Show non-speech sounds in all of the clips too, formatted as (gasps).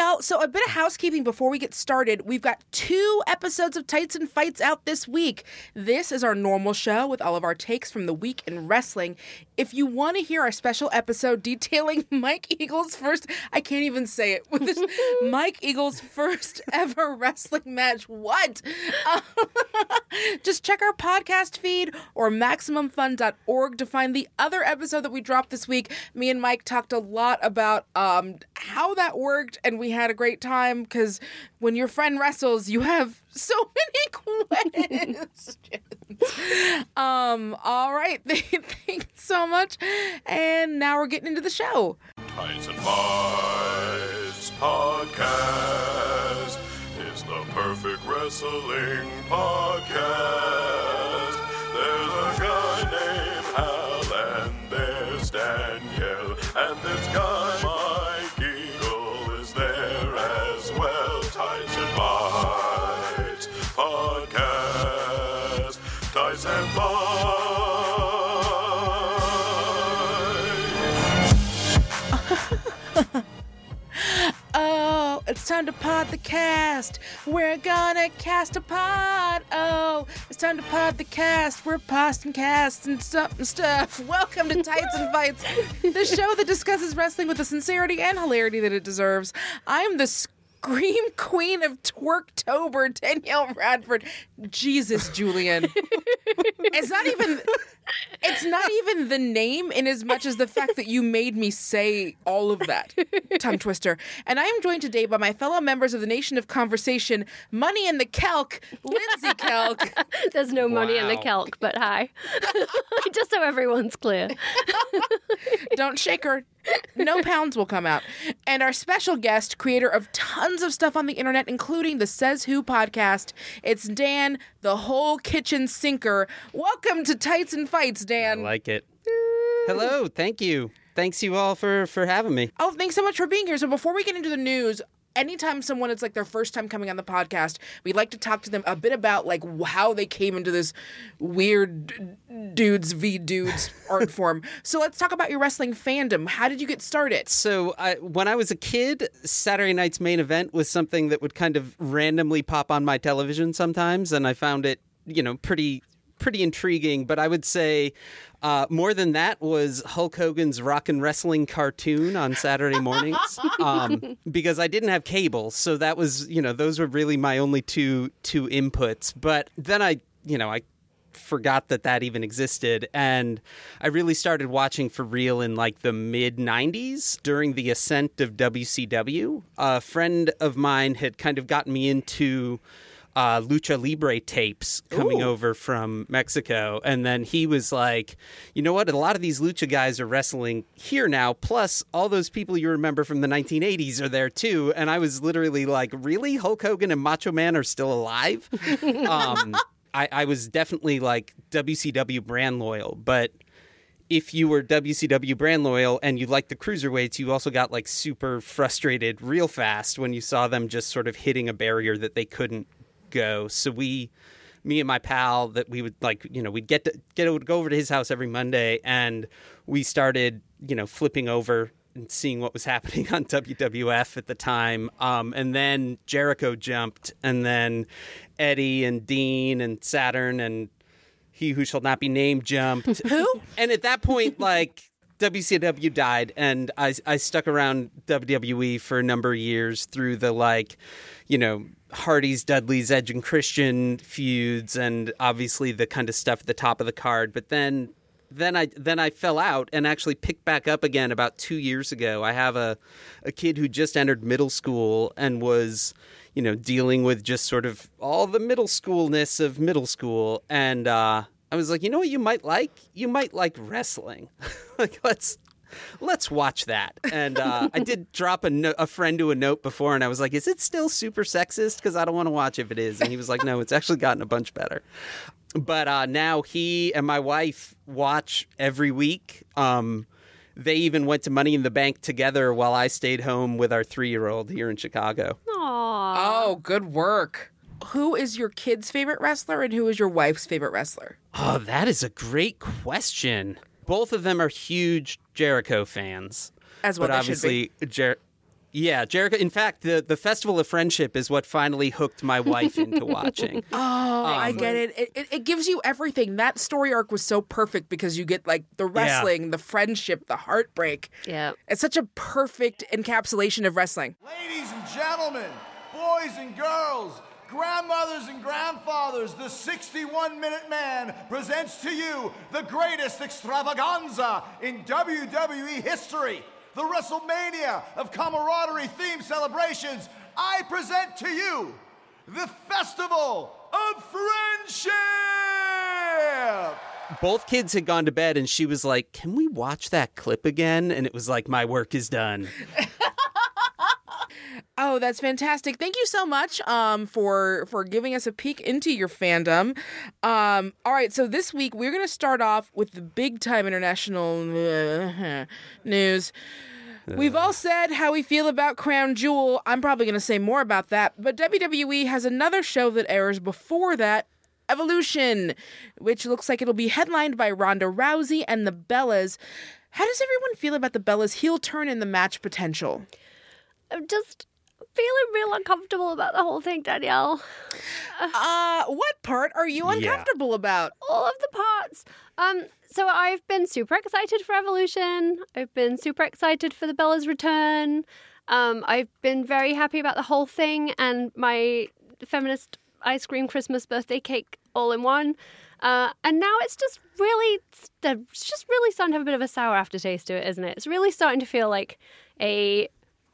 y'all. So, a bit of housekeeping before we get started. We've got two episodes of Tights and Fights out this week. This is our normal show with all of our takes from the week in wrestling. If you want to hear our special episode (laughs) detailing Mike Eagle's first, I can't even say it with this, (laughs) Mike Eagle's first (laughs) ever wrestling match. What? Uh, just check our podcast feed or MaximumFun.org to find the other episode that we dropped this week. Me and Mike talked a lot about um, how that worked, and we had a great time because when your friend wrestles, you have so (laughs) many questions. um, all right. (laughs) Thanks so much. And now we're getting into the show. Tights and Fights podcast is the perfect wrestling podcast. It's time to pod the cast. We're gonna cast a pod. Oh, it's time to pod the cast. We're posting casts and stuff and stuff. (laughs) Welcome to Tights and Fights, the (laughs) show that discusses wrestling with the sincerity and hilarity that it deserves. I'm the scream (laughs) queen of Twerktober, Danielle Radford. Jesus, Julian. it's not even not (laughs) even the name in as much as the fact that you made me say all of that tongue twister and i am joined today by my fellow members of the nation of conversation money in the kelk Lindsey (laughs) kelk There's no money in the Wow. calc, but hi. (laughs) Just so everyone's clear. don't shake her no pounds will come out and our special guest creator of tons of stuff on the internet including the says who podcast it's dan the whole kitchen sinker welcome to tights and fights Dan. I like it. Hello, thank you. Thanks you all for for having me. Oh, thanks so much for being here. So before we get into the news, anytime someone it's like their first time coming on the podcast, we like to talk to them a bit about like how they came into this weird dudes v dudes (laughs) art form. So let's talk about your wrestling fandom. How did you get started? So, I, when I was a kid, Saturday night's main event was something that would kind of randomly pop on my television sometimes, and I found it, you know, pretty pretty intriguing. But I would say uh, more than that was Hulk Hogan's Rock and Wrestling cartoon on Saturday mornings, (laughs) um, because I didn't have cable, so that was, you know, those were really my only two two inputs. But then I, you know, I forgot that that even existed and i really started watching for real in like the mid 90s during the ascent of wcw a friend of mine had kind of gotten me into uh, lucha libre tapes coming Ooh. over from mexico. And then he was like you know what? A lot of these lucha guys are wrestling here now plus all those people you remember from the 1980s are there too. And i was literally like really? Hulk hogan and macho man are still alive? (laughs) Um, I, I was definitely like WCW brand loyal, but if you were WCW brand loyal and you liked the cruiserweights, you also got like super frustrated real fast when you saw them just sort of hitting a barrier that they couldn't go. So we, me and my pal, that we would like, you know, we'd get to get would go over to his house every Monday, and we started, you know, flipping over and seeing what was (laughs) happening on WWF at the time. Um, and then Jericho jumped, and then Eddie and Dean and Saturn and he who shall not be named jumped. (laughs) Who? And at that point, like WCW died, and I I stuck around WWE for a number of years through the like, you know, Hardy's, Dudley's, Edge and Christian feuds, and obviously the kind of stuff at the top of the card. But then then I then I fell out and actually picked back up again about two years ago. I have a a kid who just entered middle school and was you know dealing with just sort of all the middle schoolness of middle school, and uh, I was like, you know what, you might like you might like wrestling. (laughs) like let's let's watch that. And uh, I (laughs) did drop a, no- a friend to a note before, and I was like, is it still super sexist? Because I don't want to watch if it is. And he was like, no, it's actually gotten a bunch better. But uh, now he and my wife watch every week. Um, they even went to Money in the Bank together while I stayed home with our three year old here in Chicago. Aww. Oh, good work. Who is your kid's favorite wrestler and who is your wife's favorite wrestler? Oh, that is a great question. Both of them are huge Jericho fans. As well but they should be. obviously, Jer- Yeah, Jericho. In fact, the, the Festival of Friendship is what finally hooked my wife into (laughs) watching. Oh, I um, get it. It, it. it gives you everything. That story arc was so perfect because you get like the wrestling, the friendship, the heartbreak. Yeah. It's such a perfect encapsulation of wrestling. Ladies and gentlemen, boys and girls, grandmothers and grandfathers, the 61 Minute Man presents to you the greatest extravaganza in WWE history. The WrestleMania of camaraderie themed celebrations. I present to you the Festival of Friendship! Both kids had gone to bed, and she was like, Can we watch that clip again? And it was like, My work is done. (laughs) Oh, that's fantastic! Thank you so much um, for for giving us a peek into your fandom. Um, all right, so this week we're going to start off with the big time international uh, (laughs) news. We've all said how we feel about Crown Jewel. I'm probably going to say more about that, but WWE has another show that airs before that. Evolution, which looks like it'll be headlined by Ronda Rousey and the Bellas. How does everyone feel about the Bellas' heel turn and the match potential? I'm just feeling real uncomfortable about the whole thing, Danielle. Uh, what part are you uncomfortable about? All of the parts. Um, so I've been super excited for Evolution. I've been super excited for the Bella's return. Um, I've been very happy about the whole thing and my feminist ice cream Christmas birthday cake all in one. Uh, and now it's just really, it's just really starting to have a bit of a sour aftertaste to it, isn't it? It's really starting to feel like a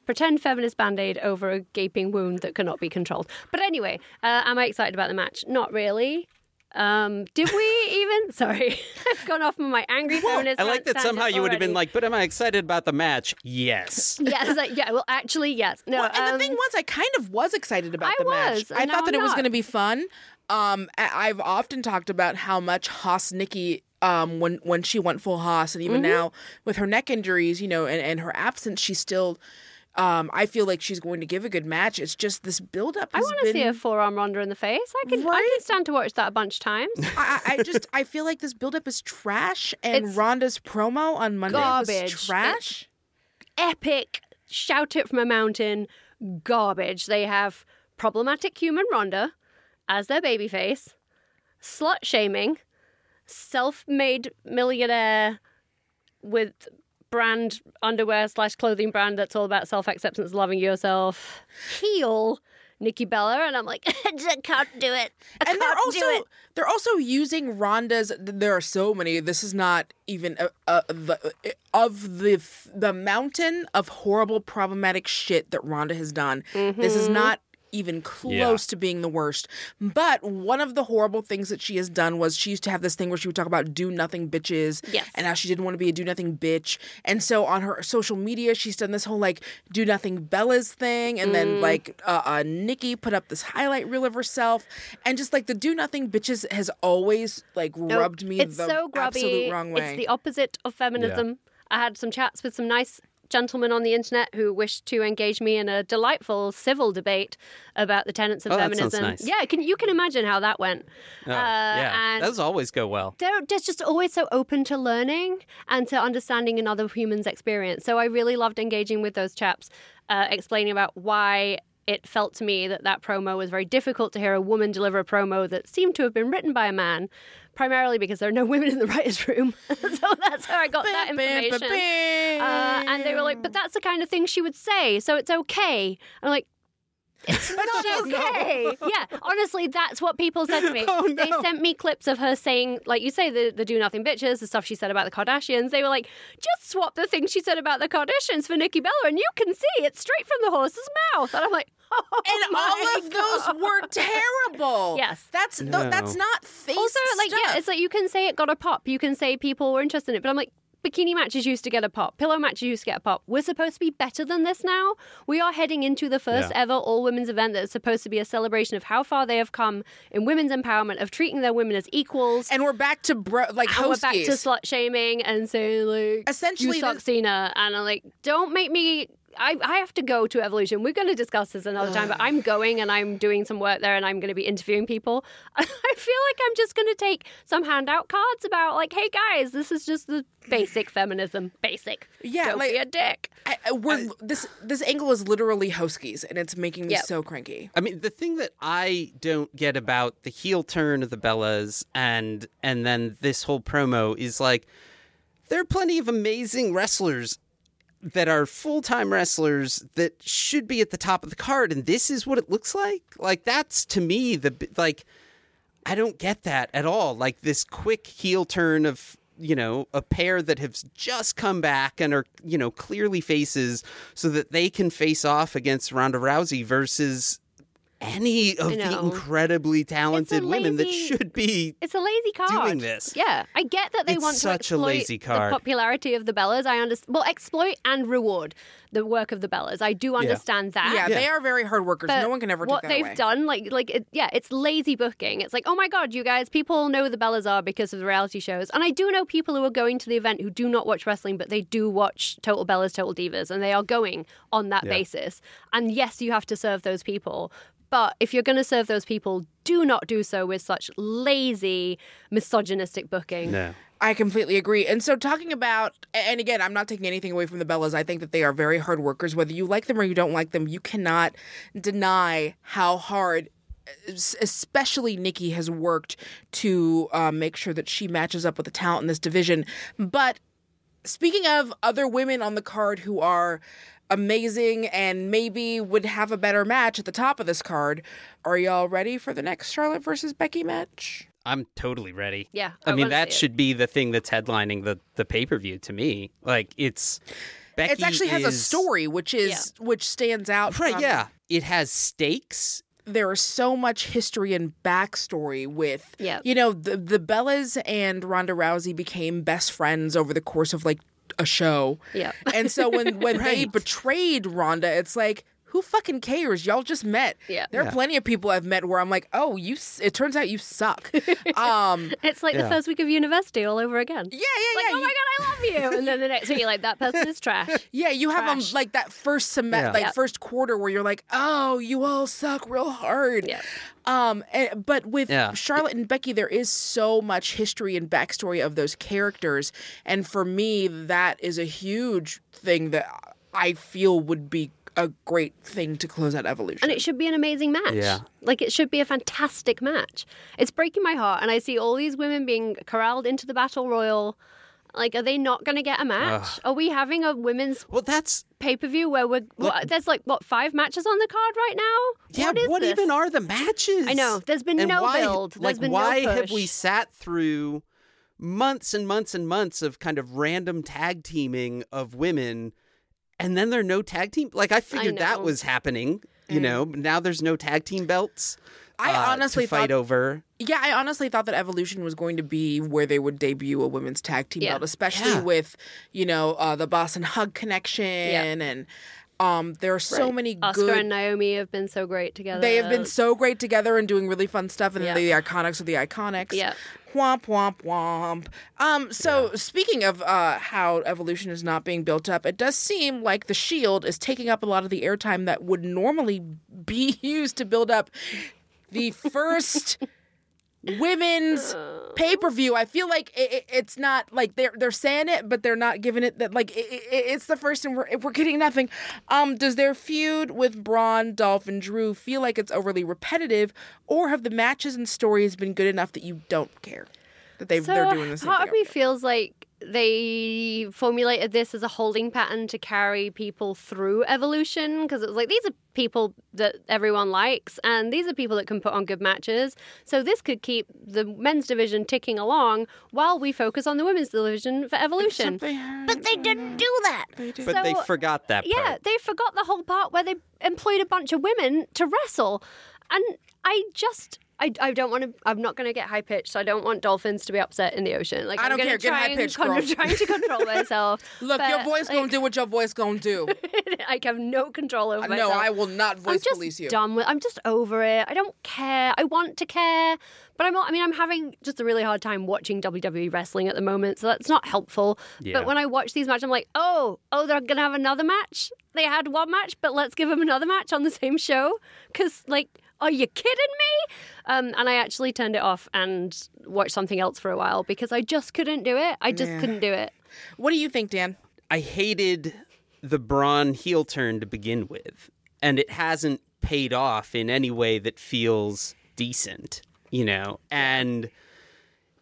pretend feminist band aid over a gaping wound that cannot be controlled. But anyway, uh, am I excited about the match? Not really. Um, did we even? (laughs) Sorry, (laughs) I've gone off on my angry feminist. I like that rant somehow you would have been like, But am I excited about the match? Yes. yeah, it's like, yeah. Well, actually, yes. No, Well, and the um, thing was, I kind of was excited about I the match. was, I thought that it I'm was not. going to be fun. Um, I- I've often talked about how much Haas Nikki, um, when when she went full Haas, and even Mm-hmm. now with her neck injuries, you know, and, and her absence, she still. Um, I feel like she's going to give a good match. It's just this buildup. I has want to been, see a forearm Ronda in the face. I can, I can stand to watch that a bunch of times. (laughs) I, I just I feel like this buildup is trash, and It's Ronda's promo on Monday garbage. was trash. Epic, shout it from a mountain, garbage. They have problematic human Ronda as their babyface, slut shaming, self-made millionaire with brand underwear slash clothing brand that's all about self-acceptance, loving yourself. Heel. Nikki Bella, and I'm like, (laughs) I just can't do it. I and they're can't do also it. they're also using Ronda's. There are so many. This is not even a, a, the uh, of the the mountain of horrible, problematic shit that Ronda has done. This Mm-hmm. is not even close to being the worst. But one of the horrible things that she has done was she used to have this thing where she would talk about do nothing bitches, Yes. and how she didn't want to be a do nothing bitch. And so on her social media, she's done this whole like do nothing Bella's thing, and Mm. then like uh, uh, Nikki put up this highlight reel of herself, and just like the do nothing bitches has always like Nope. rubbed me it's the so grubby. absolute wrong way. It's the opposite of feminism. I had some chats with some nice gentlemen on the internet who wished to engage me in a delightful civil debate about the tenets of Oh, that feminism. nice. Yeah, can you can imagine how that went. Oh, Uh, yeah. and- Those always go well. they're they're just always so open to learning and to understanding another human's experience. So I really loved engaging with those chaps, uh, explaining about why it felt to me that that promo was very difficult to hear a woman deliver a promo that seemed to have been written by a man, primarily because there are no (laughs) women in the writers' room. (laughs) so that's how I got that information. Uh, and they were like, "But that's the kind of thing she would say, so it's okay." I'm like. It's (laughs) not okay. Yeah, honestly, that's what people said to me. (laughs) Oh, They sent me clips of her saying, like you say, the, the do nothing bitches, the stuff she said about the Kardashians. They were like, just swap the things she said about the Kardashians for Nikki Bella, and you can see it's straight from the horse's mouth. And I'm like, (laughs) oh, and my all of God. those were terrible. Yes. that's th- No. that's not face. Also, like, yeah, it's like you can say it got a pop. You can say people were interested in it, but I'm like, bikini matches used to get a pop. Pillow matches used to get a pop. We're supposed to be better than this now. We are heading into the first Yeah. ever all women's event that's supposed to be a celebration of how far they have come in women's empowerment, of treating their women as equals. and we're back to bro- like and we're back to slut shaming and saying like Essentially, you suck this- Cena and I'm like don't make me I, I have to go to Evolution. We're going to discuss this another time, but (sighs) I'm going and I'm doing some work there and I'm going to be interviewing people. (laughs) I feel like I'm just going to take some handout cards about, like, hey guys, this is just the basic feminism. Basic. Yeah, Don't like- be a dick. I, I- we're, this this angle is literally Hoskies, and it's making me Yep. so cranky. I mean, the thing that I don't get about the heel turn of the Bellas and and then this whole promo is like there are plenty of amazing wrestlers that are full-time wrestlers that should be at the top of the card and this is what it looks like. Like that's to me the like I don't get that at all. Like this quick heel turn of you know a pair that have just come back and are you know clearly faces so that they can face off against Ronda Rousey versus any of the incredibly talented women that should be It's a lazy card. doing this. Yeah, I get that they It's want to such a exploit lazy card. the popularity of the Bellas. I understand. Well, exploit and reward the work of the Bellas. I do understand that. Yeah, they are very hard workers. But no one can ever what take that they've away. done, like, like, it, yeah, it's lazy booking. It's like, oh my god, you guys, people know who the Bellas are because of the reality shows, and I do know people who are going to the event who do not watch wrestling, but they do watch Total Bellas, Total Divas, and they are going on that basis. And yes, you have to serve those people. But if you're going to serve those people, do not do so with such lazy, misogynistic booking. No. I completely agree. And so, talking about, and again, I'm not taking anything away from the Bellas. I think that they are very hard workers. Whether you like them or you don't like them, you cannot deny how hard, especially Nikki, has worked to uh, make sure that she matches up with the talent in this division. But speaking of other women on the card who are amazing and maybe would have a better match at the top of this card, are y'all ready for the next Charlotte versus Becky match? I'm totally ready. Yeah, I, I mean that see it. should be the thing that's headlining the the pay-per-view to me. Like it's Becky it actually has a story, which is which stands out. Right, from- yeah. It has stakes. There is so much history and backstory with, Yep. you know, the the Bellas and Ronda Rousey became best friends over the course of like a show. Yep. And so when (laughs) when they betrayed Ronda, it's like. Who fucking cares? Y'all just met. Yeah. There are plenty of people I've met where I'm like, oh, you. s- It turns out you suck. (laughs) um, It's like the Yeah. first week of university all over again. yeah, yeah, Like, yeah. oh you- my god, I love you, and then the next week you're like, that person is trash. (laughs) Yeah, you have um Trash. like that first semester, Yeah. like Yep. first quarter where you're like, oh, you all suck real hard. Yep. Um, and, but with Yeah. Charlotte and Becky, there is so much history and backstory of those characters, and for me, that is a huge thing that I feel would be a great thing to close out Evolution. And it should be an amazing match. Yeah. Like it should be a fantastic match. It's breaking my heart. And I see all these women being corralled into the battle royal. Like, are they not going to get a match? Are we having a women's Well, that's pay per view where we're what, there's like what five matches on the card right now? yeah. what is this? even are the matches? I know. There's been And no why, build. There's like, been no why have we sat through months and months and months of kind of random tag teaming of women, and then there are no tag team? Like I figured that was happening. You know, now there's no tag team belts. I uh, honestly to fight thought- over. Yeah, I honestly thought that Evolution was going to be where they would debut a women's tag team Yeah. belt, especially Yeah. with you know uh, the Boss and Hug connection, and um, there are so Right. many Asuka good. and Naomi have been so great together. They have been so great together and doing really fun stuff, and Yeah. then the iconics are the iconics. Yeah. Womp womp womp. Um. So speaking of uh, how evolution is not being built up, it does seem like the Shield is taking up a lot of the airtime that would normally be (laughs) used to build up the first women's pay per view. I feel like it, it- it's not like they're they're saying it, but they're not giving it that like it, it, it's the first, and we're we're getting nothing. Um, does their feud with Braun, Dolph, and Drew feel like it's overly repetitive, or have the matches and stories been good enough that you don't care that they So they're doing the same part thing? of me feels like they formulated this as a holding pattern to carry people through evolution because it was like these are people that everyone likes and these are people that can put on good matches. So this could keep the men's division ticking along while we focus on the women's division for evolution. they had- but they didn't do that. They did. But So- they forgot that yeah they forgot the whole part where they employed a bunch of women to wrestle. And i just I, I don't want to. I'm not going to get high pitched. So I don't want dolphins to be upset in the ocean. Like I I'm don't gonna care. Get try high-pitched, con- (laughs) girl. trying to control (laughs) myself. Look, your but, voice gonna do what your voice gonna do. (laughs) I have no control over that. no, myself. I will not I'm voice just police you. done with. I'm just over it. I don't care. I want to care, but I'm. not- I mean, I'm having just a really hard time watching WWE wrestling at the moment, so that's not helpful. Yeah. But when I watch these matches, I'm like, oh, oh, they're gonna have another match. They had one match, but let's give them another match on the same show. Because, like, are you kidding me? Um, and I actually turned it off and watched something else for a while because I just couldn't do it. I just Yeah. couldn't do it. What do you think, Dan? I hated the Braun heel turn to begin with, and it hasn't paid off in any way that feels decent, you know? And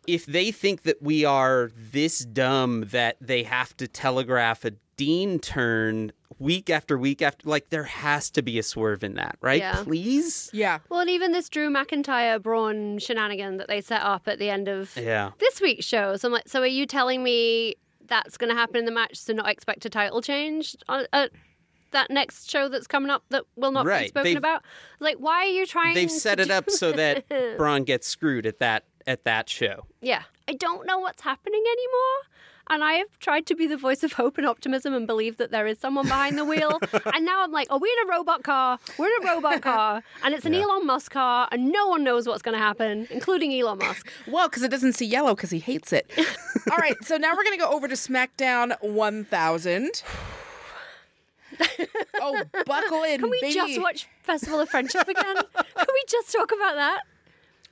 if they think that we are this dumb that they have to telegraph a Dean turn week after week after, like, there has to be a swerve in that, right? Yeah. Please? Yeah. Well, and even this Drew McIntyre Braun shenanigan that they set up at the end of Yeah. this week's show. So I'm like, so are you telling me that's going to happen in the match So not expect a title change on, at that next show that's coming up that will not be spoken They've- about? Like, why are you trying? They've to set it up so that? (laughs) Braun gets screwed at that at that show. yeah, I don't know what's happening anymore. And I have tried to be the voice of hope and optimism and believe that there is someone behind the wheel. (laughs) and now I'm like, are we in a robot car? We're in a robot (laughs) car. And it's an Elon Musk car. And no one knows what's going to happen, including Elon Musk. Well, because it doesn't see yellow because he hates it. (laughs) All right, so now we're going to go over to SmackDown 1000. oh, buckle in, Can we baby. just watch Festival of Friendship again? Can we just talk about that?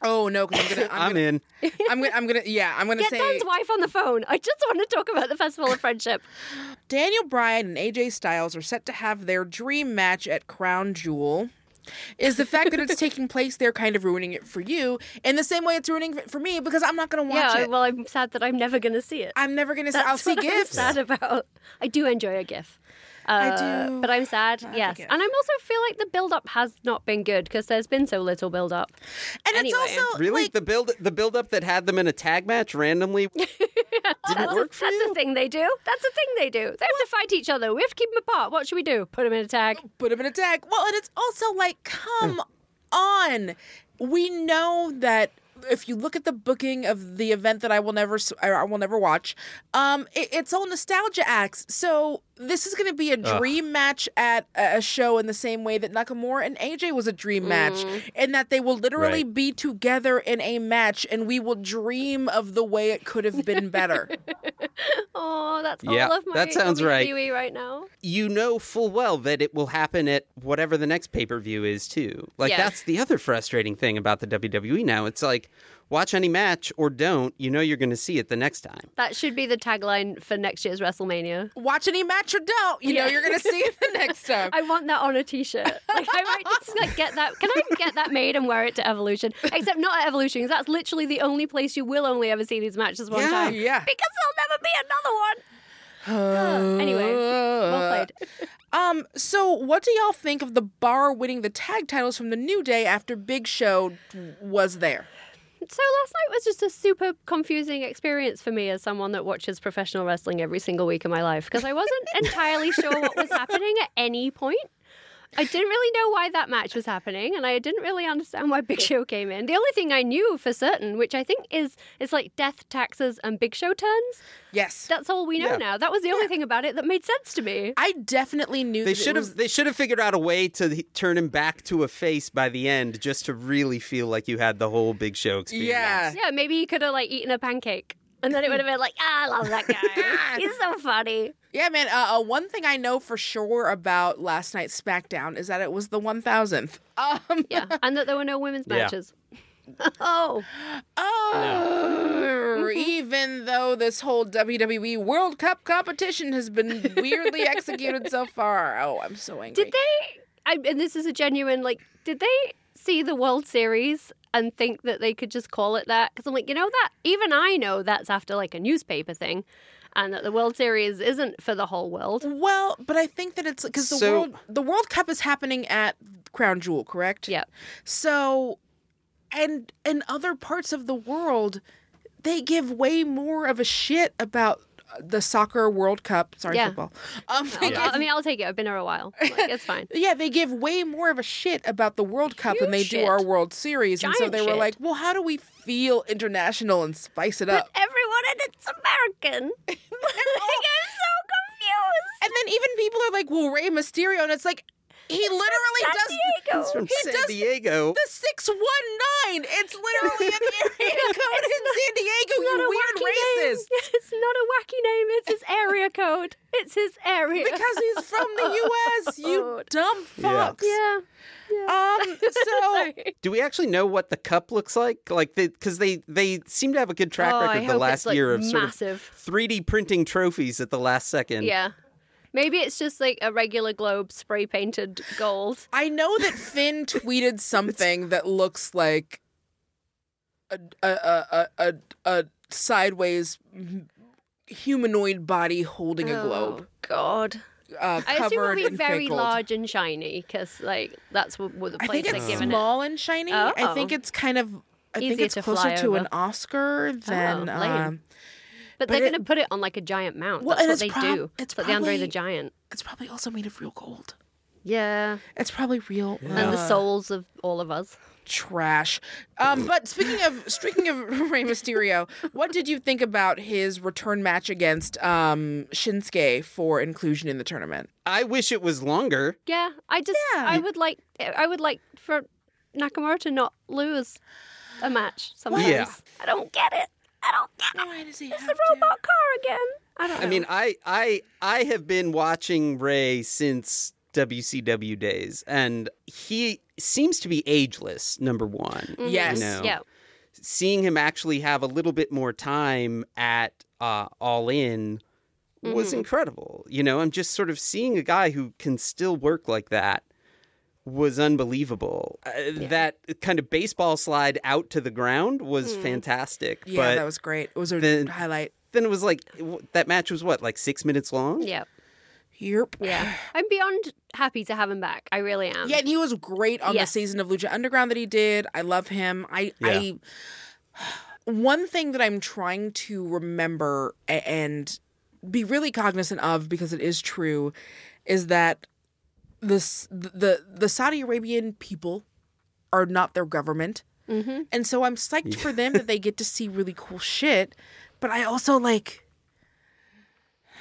Oh no, because I'm gonna. I'm, (laughs) I'm gonna, in. (laughs) I'm gonna. I'm gonna. Yeah, I'm gonna Get say Dan's wife on the phone. I just want to talk about the Festival of Friendship. (gasps) Daniel Bryan and AJ Styles are set to have their dream match at Crown Jewel. Is the fact that it's (laughs) taking place there kind of ruining it for you in the same way it's ruining it for me because I'm not gonna watch yeah, it. well, I'm sad that I'm never going to see it. I'm never gonna. see That's I'll see what gifts. I'm sad about. I do enjoy a GIF. I Uh, do. But I'm sad, like yes. And I'm also feel like the build up has not been good because there's been so little build up. And Anyway. it's also Really, like the build the build up that had them in a tag match randomly (laughs) didn't work for That's you. the thing they do. That's the thing they do. They have to fight each other. We have to keep them apart. What should we do? Put them in a tag. put them in a tag. Well, and it's also like, come (laughs) on. We know that if you look at the booking of the event that I will never, s- I I will never watch, um, it, it's all nostalgia acts. So this is going to be a dream match at a a show in the same way that Nakamura and AJ was a dream match, and that they will literally Right. be together in a match, and we will dream of the way it could have been better. (laughs) Oh, that's Yeah, all of my that sounds right. WWE right now. You know full well that it will happen at whatever the next pay per view is too. Like Yeah. that's the other frustrating thing about the WWE now. It's like watch any match or don't. You know you're going to see it the next time. That should be the tagline for next year's WrestleMania. Watch any match or don't, you know you're going to see it the next (laughs) time. I want that on a t-shirt. Like I might just like get that. Can I get that made and wear it to Evolution? Except not at Evolution, because that's literally the only place you will only ever see these matches one Yeah, time. yeah. Because there'll never be another one. (sighs) anyway, well played. (laughs) Um, so what do y'all think of the bar winning the tag titles from the New Day after Big Show was there? So last night was just a super confusing experience for me as someone that watches professional wrestling every single week of my life because I wasn't (laughs) entirely sure what was happening at any point. I didn't really know why that match was happening, and I didn't really understand why Big Show came in. The only thing I knew for certain, which I think is is like death, taxes, and Big Show turns. Yes. That's all we know Yeah. now. That was the only thing about it that made sense to me. I definitely knew They that it should was- have they should have figured out a way to turn him back to a face by the end just to really feel like you had the whole big show experience. Yeah. Yeah, maybe he could have like eaten a pancake, and then it would have been like, ah, I love that guy. (laughs) He's so funny. Yeah, man. Uh, uh, one thing I know for sure about last night's SmackDown is that it was the 1000th. Um, Yeah, (laughs) and that there were no women's Yeah. matches. (laughs) oh, oh, even though this whole WWE World Cup competition has been weirdly executed so far. Oh, I'm so angry. did they? I, and this is a genuine like. Did they see the World Series and think that they could just call it that? Because I'm like, you know that even I know that's after like a newspaper thing, and that the World Series isn't for the whole world. Well, but I think that it's because the So- world the World Cup is happening at Crown Jewel, correct? Yeah. So, and in other parts of the world, they give way more of a shit about the soccer World Cup. Sorry, Yeah. football. Um, they I'll- give- I mean, I'll take it. I've been here a while. Like, it's fine. (laughs) yeah, they give way more of a shit about the World Cup than they Huge do our World Series, and so Giant they were shit. like, "Well, how do we feel international and spice it up?" Everyone and it's American. (laughs) (laughs) like, I'm so confused. And then even people are like, "Well, Rey Mysterio," and it's like he literally San does Diego. He's from He San does Diego. the six one nine. It's literally an area code in San Diego. It's not a weird wacky name. (laughs) It's not a wacky name. It's his area code. It's his area. Because he's (laughs) from the U.S. You Code. dumb Yeah. fucks. yeah. Yeah. Um. (laughs) So Do we actually know what the cup looks like? Like, because they, they seem to have a good track Oh, I record the last like, year of sort of massive. 3D printing trophies at the last second. Yeah. Maybe it's just like a regular globe spray painted gold. I know that Finn tweeted something that looks like a a a a, a, a sideways humanoid body holding a globe, Oh, God. uh, I assume it'll be very fake large and shiny because, like, that's what, what the I place think they're it's giving small and shiny. I think Oh. it's kind of. I think it's to closer to an. Oscar than. Oh, lame. um. But, but they're going to put it on like a giant mount. Well, That's what it's they prob- do. it's like the Andre the Giant. it's probably also made of real gold. Yeah. It's probably real. And the souls of all of us. Trash. Um, (coughs) but speaking of speaking of (laughs) Rey Mysterio, what did you think about his return match against um, Shinsuke for inclusion in the tournament? I wish it was longer. Yeah. I just, Yeah. I would like, I would like for Nakamura to not lose a match sometimes. Yeah. I don't get it. I don't get it. Why does he It's the robot car again. I don't know. I mean, I I I have been watching Rey since WCW days, and he seems to be ageless. Number one, Yes. you know, yeah. seeing him actually have a little bit more time at uh, All In was Mm-hmm. incredible. You know, I'm just sort of seeing a guy who can still work like that was unbelievable. Uh, That kind of baseball slide out to the ground was Mm. fantastic. Yeah, but that was great. It was a then- highlight. then it was like that match was what like six minutes long. Yeah. Yep. Yeah. I'm beyond happy to have him back. I really am. Yeah, and he was great on Yes. the season of Lucha Underground that he did. I love him. I, Yeah. I (sighs) one thing that I'm trying to remember and be really cognizant of because it is true is that this the the Saudi Arabian people are not their government. Mm-hmm. And so I'm psyched for them that they get to see really cool shit, but I also like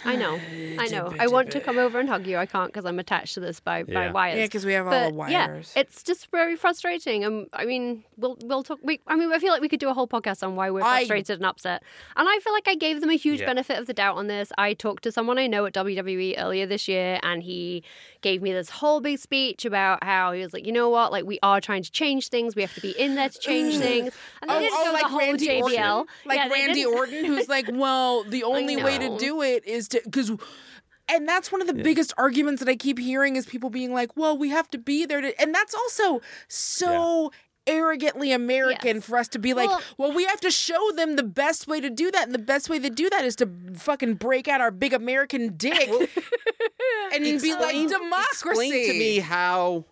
I know. I know. I want to come over and hug you. I can't because I'm attached to this by, by Yeah. wires. yeah, because we have all but the yeah, wires. it's just very frustrating. Um, I mean, we'll we'll talk. We, I mean, I feel like we could do a whole podcast on why we're I- frustrated and upset. And I feel like I gave them a huge Yeah. benefit of the doubt on this. I talked to someone I know at WWE earlier this year, and he gave me this whole big speech about how he was like, you know what, like we are trying to change things. We have to be in there to change (sighs) things. And they Oh, didn't oh, go like the whole Randy JBL. Orton, like Yeah, they Randy didn't- Orton, who's like, well, the (laughs) only way to know. do it is to because. And that's one of the biggest arguments that I keep hearing is people being like, "Well, we have to be there to," and that's also so arrogantly American Yes. for us to be like, Well- "Well, we have to show them the best way to do that, and the best way to do that is to fucking break out our big American dick (laughs) and be like Explain- democracy." Explain to me how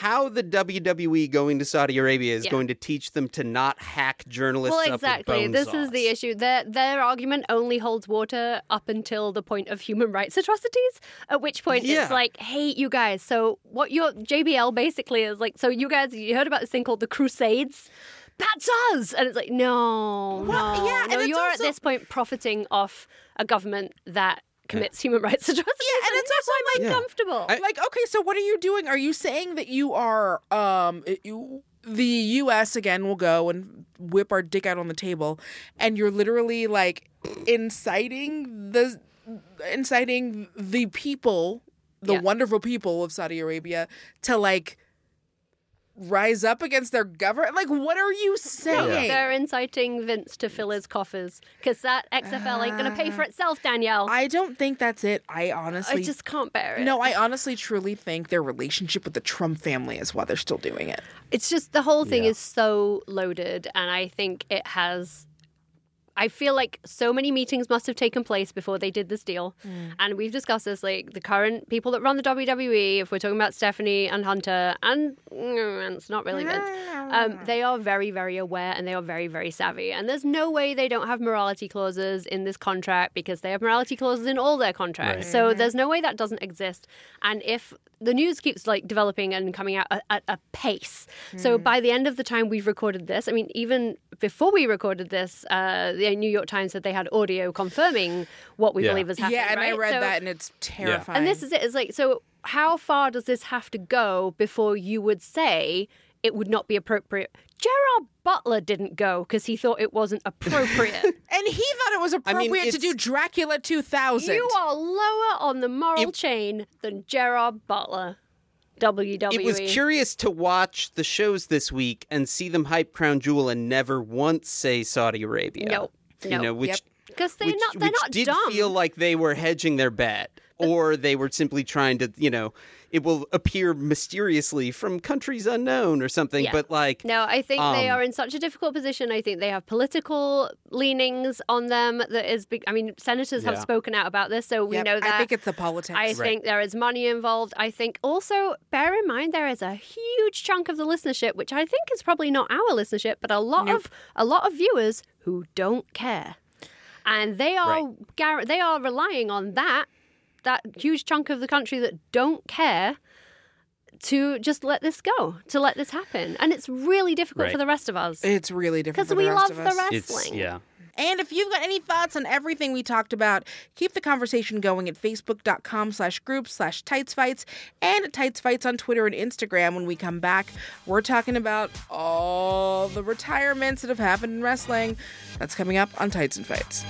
how the WWE going to Saudi Arabia is Yeah. going to teach them to not hack journalists Well, up exactly. with bone This is the issue. Their their argument only holds water up until the point of human rights (laughs) atrocities. At which point Yeah. it's like, hey, you guys. So what your JBL basically is like. So you guys, you heard about this thing called the Crusades? That's us. And it's like, no, Well, no, yeah, no. it's You're at this point profiting off a government that commits human rights (laughs) atrocities. Yeah, and it's also I'm like- uncomfortable. I- like okay so what are you doing are you saying that you are um you, the us again will go and whip our dick out on the table and you're literally like inciting the inciting the people the Yeah. wonderful people of saudi arabia to like rise up against their government like what are you saying They're inciting Vince to fill his coffers because that XFL ain't going to pay for ah. itself, Danielle. i don't think that's it i honestly I just can't bear it. no i honestly truly think their relationship with the trump family is why they're still doing it It's just the whole thing Yeah. is so loaded, and I think it has I feel like so many meetings must have taken place before they did this deal. And we've discussed this like the current people that run the WWE, if we're talking about Stephanie and Hunter, and mm, it's not really Vince, um, (laughs) they are very, very aware and they are very, very savvy. And there's no way they don't have morality clauses in this contract because they have morality clauses in all their contracts. So there's no way that doesn't exist. And if the news keeps like developing and coming out at, at a pace. So by the end of the time we've recorded this, I mean, even before we recorded this, uh, the New York Times said they had audio confirming what we Yeah. believe is happening. yeah, and I read So- that, and it's terrifying. and this is it. It's like, so how far does this have to go before you would say it would not be appropriate? Gerard Butler didn't go because he thought it wasn't appropriate. (laughs) and he thought it was appropriate to do Dracula 2000. you are lower on the moral It- chain than Gerard Butler. WWE. It was curious to watch the shows this week and see them hype Crown Jewel and never once say Saudi Arabia. Nope. You Nope. know, which Yep. because they're which, not. They're which not did dumb. feel like they were hedging their bet, or they were simply trying to, you know, it will appear mysteriously from countries unknown or something. Yeah. But like, No, I think they Um, are in such a difficult position. I think they have political leanings on them that is. Big, I mean, senators have spoken out about this, so we Yep, know that. I think it's the politics. I think there is money involved. I think also bear in mind there is a huge chunk of the listenership, which I think is probably not our listenership, but a lot of a lot of viewers who don't care, and they are gar- they are relying on that that huge chunk of the country that don't care to just let this go, to let this happen, and it's really difficult Right. for the rest of us it's really difficult because we rest love of the wrestling. it's yeah. And if you've got any thoughts on everything we talked about, keep the conversation going at facebook.com slash group slash tightsfights and at tightsfights on Twitter and Instagram. When we come back, we're talking about all the retirements that have happened in wrestling. That's coming up on Tights and Fights.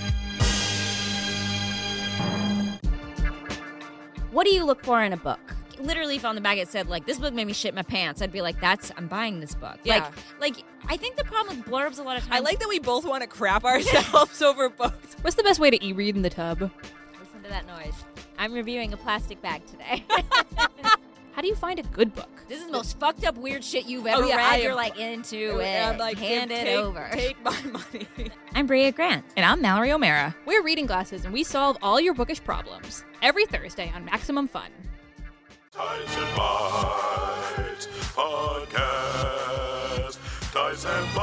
What do you look for in a book? Literally, if on the bag it said like this book made me shit my pants, I'd be like, "That's I'm buying this book." Yeah. Like, like I think the problem with blurbs a lot of times. I like that we both want to crap (laughs) ourselves over books. What's the best way to e-read in the tub? Listen to that noise. I'm reviewing a plastic bag today. (laughs) (laughs) How do you find a good book? this is the most fucked up weird shit you've oh, ever Oh, yeah, read. I am- You're like into it. I'm like, Hand it take, over. (laughs) Take my money. (laughs) I'm Brea Grant. And I'm Mallory O'Meara. We're Reading Glasses, and we solve all your bookish problems every Thursday on Maximum Fun. Tights and Bites Podcast. Tights and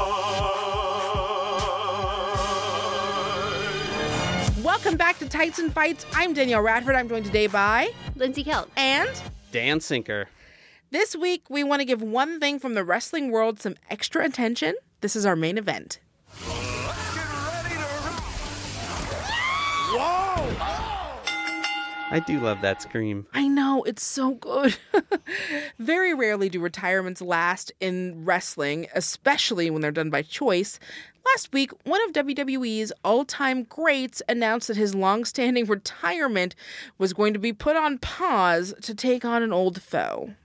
Bites. Welcome back to Tights and Fights. I'm Danielle Radford. I'm joined today by Lindsey Kelk. and Dan Sinker. this week we want to give one thing from the wrestling world some extra attention. This is our main event. I do love that scream. I know, it's so good. (laughs) Very rarely do retirements last in wrestling, especially when they're done by choice. Last week, one of WWE's all time greats announced that his long standing retirement was going to be put on pause to take on an old foe.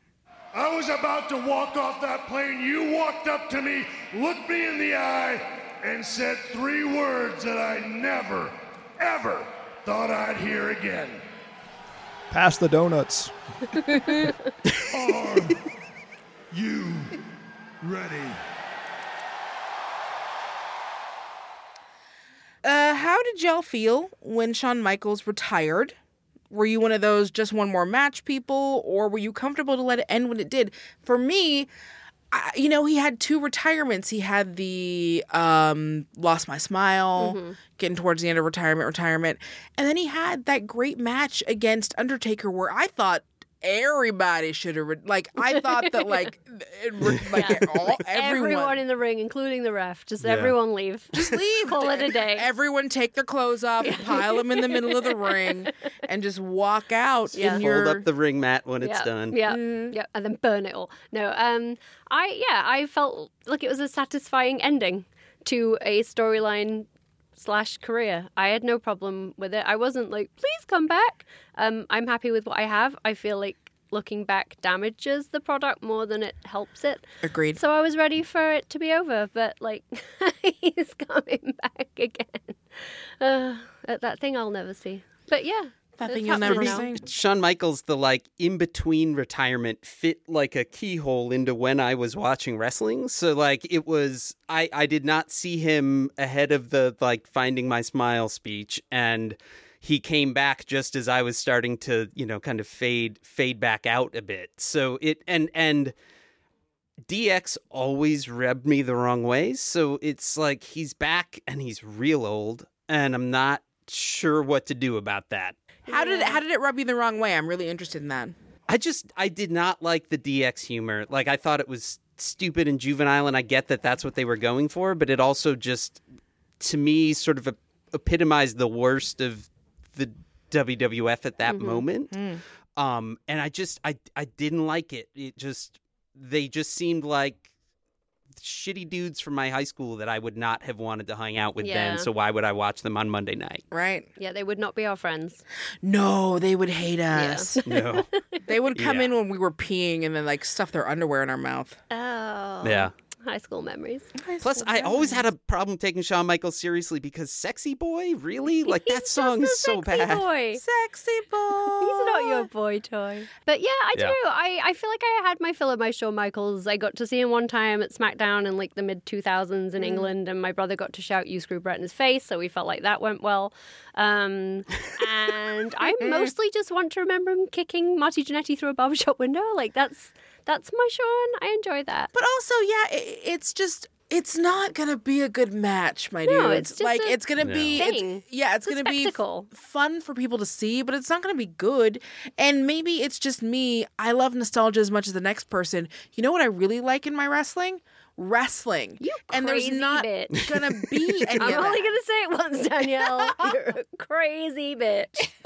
I was about to walk off that plane. You walked up to me, looked me in the eye, and said three words that I never, ever thought I'd hear again. Pass the donuts. Are (laughs) you ready? Uh, how did y'all feel when Shawn Michaels retired? Were you one of those just one more match people, or were you comfortable to let it end when it did? For me, I, you know, he had two retirements. He had the um, lost my smile, getting towards the end of retirement, retirement, and then he had that great match against Undertaker, where I thought everybody should have re- like I thought that like (laughs) it, re- like all, (laughs) everyone, Everyone in the ring, including the ref, just Yeah. everyone leave. just (laughs) leave. Call it a day. Everyone take their clothes off, pile them in the middle of the ring, and just walk out. Yeah. in Fold your, up the ring mat when it's done. Yeah, Mm. yeah, and then burn it all. No, um, I yeah, I felt like it was a satisfying ending to a storyline slash career. I had no problem with it. I wasn't like, please come back. Um, I'm happy with what I have. I feel like looking back damages the product more than it helps it. Agreed. So I was ready for it to be over, but like (laughs) he's coming (laughs) back again. Uh, that thing I'll never see. But yeah, That thing It's you'll never for now. see. Shawn Michaels, the like in between retirement, fit like a keyhole into when I was watching wrestling. So like it was, I I did not see him ahead of the like finding my smile speech, and he came back just as I was starting to you know kind of fade fade back out a bit. So it and and. DX always rubbed me the wrong way, so it's like he's back and he's real old, and I'm not sure what to do about that. How did it, how did it rub you the wrong way? I'm really interested in that. I just I did not like the DX humor. Like I thought it was stupid and juvenile, and I get that that's what they were going for, but it also just to me sort of ep- epitomized the worst of the WWF at that moment. Um, and I just I I didn't like it. It just they just seemed like shitty dudes from my high school that I would not have wanted to hang out with Yeah. then. So why would I watch them on Monday night? Right? Yeah, they would not be our friends. No, they would hate us. (laughs) No. They would come Yeah. in when we were peeing and then like stuff their underwear in our mouth. Oh. yeah. High school memories. Plus, I always had a problem taking Shawn Michaels seriously because "Sexy Boy," really, (laughs) like that song is a so sexy bad. Boy. Sexy (laughs) boy. He's not your boy toy. But yeah, I Yeah. do. I, I feel like I had my fill of my Shawn Michaels. I got to see him one time at SmackDown in like the mid 2000s in England, and my brother got to shout, You screw Brett in his face. So we felt like that went well. Um, (laughs) and I mostly just want to remember him kicking Marty Jannetty through a barbershop window. Like that's that's my Shawn. I enjoy that. But also, yeah, i it's just it's not gonna be a good match, my No, dude. it's just like a it's gonna be it's- yeah, it's, It's gonna be fun for people to see, but it's not gonna be good. And maybe it's just me. I love nostalgia as much as the next person. You know what I really like in my wrestling? Wrestling. You and there's not bitch. gonna be (laughs) any I'm of only that. going to say it once, Danielle. (laughs) You're a crazy bitch. (laughs)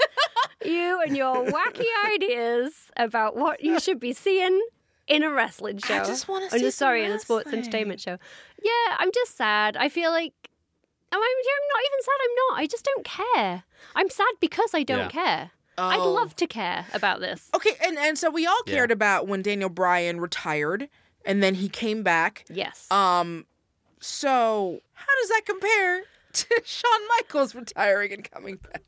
You and your wacky ideas about what you should be seeing in a wrestling show. I just wanna Oh, no, see some sorry, in a sports entertainment show. Yeah, I'm just sad. I feel like. I'm, I'm not even sad. I'm not. I just don't care. I'm sad because I don't care. I'd Oh. love to care about this. Okay, and, and so we all Yeah. cared about when Daniel Bryan retired and then he came back. Yes. Um, so how does that compare (laughs) to Shawn Michaels retiring and coming back?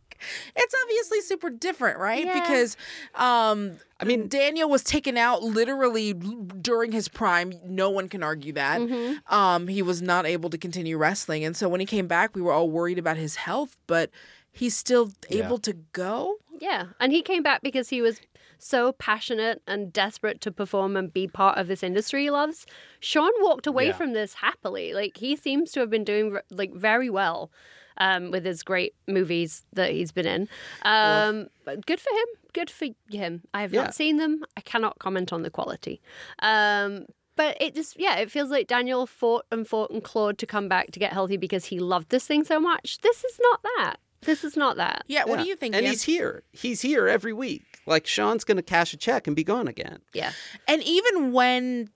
It's obviously super different, right? Yeah. Because um I mean- Daniel was taken out literally during his prime. No one can argue that. Mm-hmm. Um he was not able to continue wrestling and so when he came back we were all worried about his health, but he's still Yeah. able to go. Yeah, and he came back because he was so passionate and desperate to perform and be part of this industry he loves. Shawn walked away Yeah. from this happily. Like he seems to have been doing like very well um, with his great movies that he's been in. Um, but good for him. Good for him. I have Yeah. not seen them. I cannot comment on the quality. Um, but it just, yeah, it feels like Daniel fought and fought and clawed to come back to get healthy because he loved this thing so much. This is not that. This is not that. Yeah, what Yeah. do you think? And he's here. He's here every week. Like Shawn's going to cash a check and be gone again. Yeah. And even when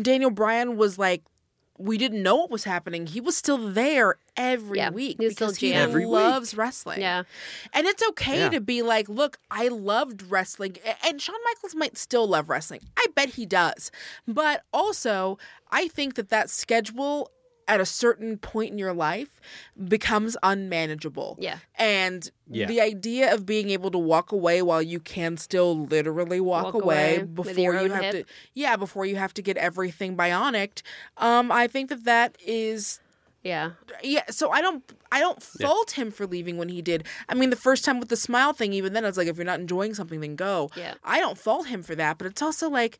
Daniel Bryan was like, we didn't know what was happening, he was still there every Yeah, week he because he GM. Every week. loves wrestling. Yeah. And it's okay Yeah. to be like, look, I loved wrestling. And Shawn Michaels might still love wrestling. I bet he does. But also, I think that that schedule at a certain point in your life becomes unmanageable. Yeah. And Yeah. the idea of being able to walk away while you can still literally walk, Walk away, away before you have hip. to yeah, before you have to get everything bionic, um I think that that is Yeah. yeah so i don't i don't fault him for leaving when he did i mean the first time with the smile thing even then i was like if you're not enjoying something then go Yeah. i don't fault him for that but it's also like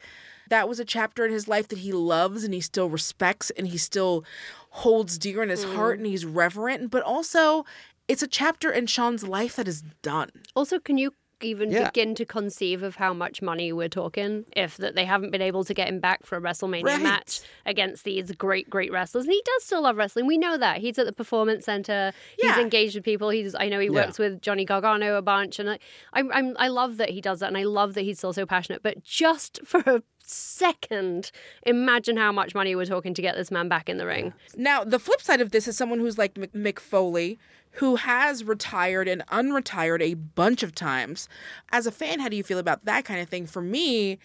that was a chapter in his life that he loves and he still respects and he still holds dear in his heart mm. and he's reverent but also it's a chapter in Shawn's life that is done. Also, can you even Yeah. begin to conceive of how much money we're talking if that they haven't been able to get him back for a WrestleMania Right. match against these great, great wrestlers? And he does still love wrestling. We know that. He's at the Performance Center. He's engaged with people. He's I know he Yeah. works with Johnny Gargano a bunch, and I, I'm, I'm I love that he does that, and I love that he's still so passionate. But just for a second, imagine how much money we're talking to get this man back in the ring. Now, the flip side of this is someone who's like Mick Foley, who has retired and unretired a bunch of times. As a fan, how do you feel about that kind of thing? For me,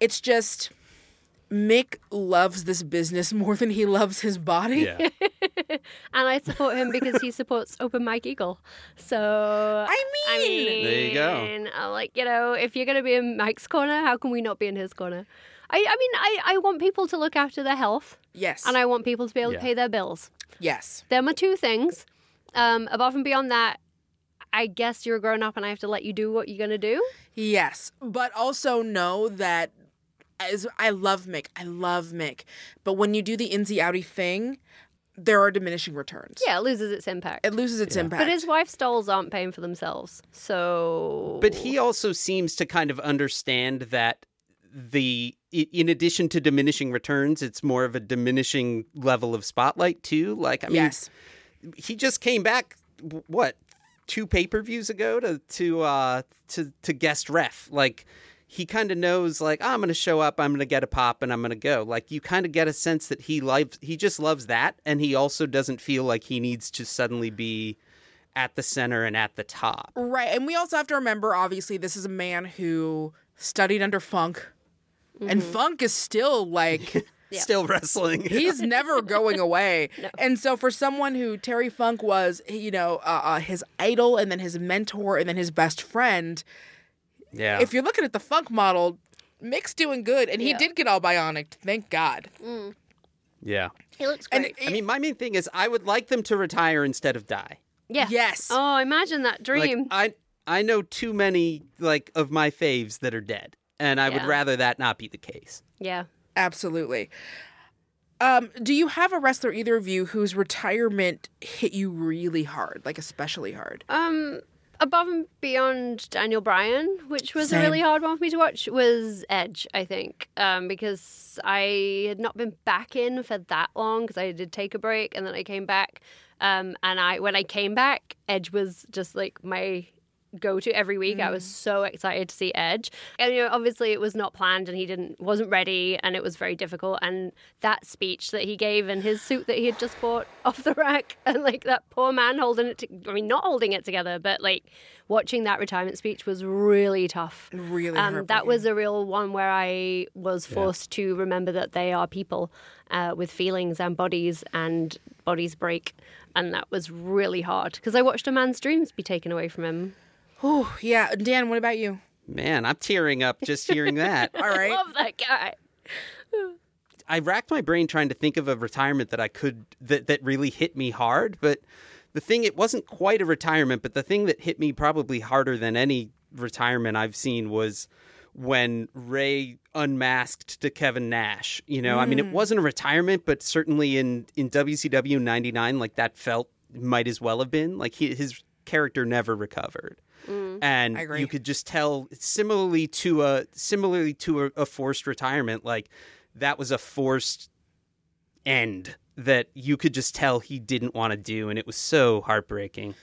it's just Mick loves this business (laughs) more than he loves his body. Yeah. (laughs) And I support him because he supports Open Mike Eagle. So I mean, There you go. I'm like, you know, if you're gonna be in Mike's corner, how can we not be in his corner? I, I mean, I, I want people to look after their health yes, and I want people to be able Yeah. to pay their bills. yes, They're my two things. Um, above and beyond that, I guess you're a grown up and I have to let you do what you're gonna do. yes. But also know that as I love Mick, I love Mick, but when you do the insy outy thing, there are diminishing returns. Yeah, it loses its impact. It loses its impact. But his wife's dolls aren't paying for themselves. So But he also seems to kind of understand that the in addition to diminishing returns, it's more of a diminishing level of spotlight too. Like I mean, yes. He just came back what two pay per views ago to to uh to to guest ref. Like he kind of knows like "Oh, I'm going to show up, I'm going to get a pop, and I'm going to go. Like you kind of get a sense that he loves he just loves that, and he also doesn't feel like he needs to suddenly be at the center and at the top. Right. And we also have to remember obviously, this is a man who studied under Funk, and Funk is still like. (laughs) Still wrestling. (laughs) He's never going away. (laughs) And so, for someone who Terry Funk was, you know, uh, uh, his idol and then his mentor and then his best friend, yeah. if you're looking at the Funk model, Mick's doing good. And he Yeah. did get all bionic, thank God. yeah. he looks And great. I mean, my main thing is I would like them to retire instead of die. yeah. yes. Oh, imagine that Like dream. I I know too many like of my faves that are dead, and I would rather that not be the case. yeah. Absolutely. Um, do you have a wrestler, either of you, whose retirement hit you really hard, like especially hard? Um, above and beyond Daniel Bryan, which was Same. a really hard one for me to watch, was Edge. I think um, because I had not been back in for that long because I did take a break and then I came back. Um, and I when I came back, Edge was just like my go to every week. I was so excited to see Edge. And you know, obviously it was not planned and he didn't wasn't ready and it was very difficult. And that speech that he gave and his suit that he had just bought (laughs) off the rack and like that poor man holding it to, I mean not holding it together, but like watching that retirement speech was really tough. Really Um, that was a real one where I was forced to remember that they are people uh, with feelings and bodies, and bodies break, and that was really hard because I watched a man's dreams be taken away from him. Oh, yeah. Dan, what about you? Man, I'm tearing up just hearing that. (laughs) All right. I Love that guy. I racked my brain trying to think of a retirement that I could that that really hit me hard, but the thing it wasn't quite a retirement, but the thing that hit me probably harder than any retirement I've seen was when Rey unmasked to Kevin Nash. You know, I mean, it mm. wasn't a retirement, but certainly in in WCW '99, like that felt might as well have been. Like he, his character never recovered, and I agree. you could just tell. Similarly to a similarly to a, a forced retirement, like that was a forced end that you could just tell he didn't want to do, and it was so heartbreaking.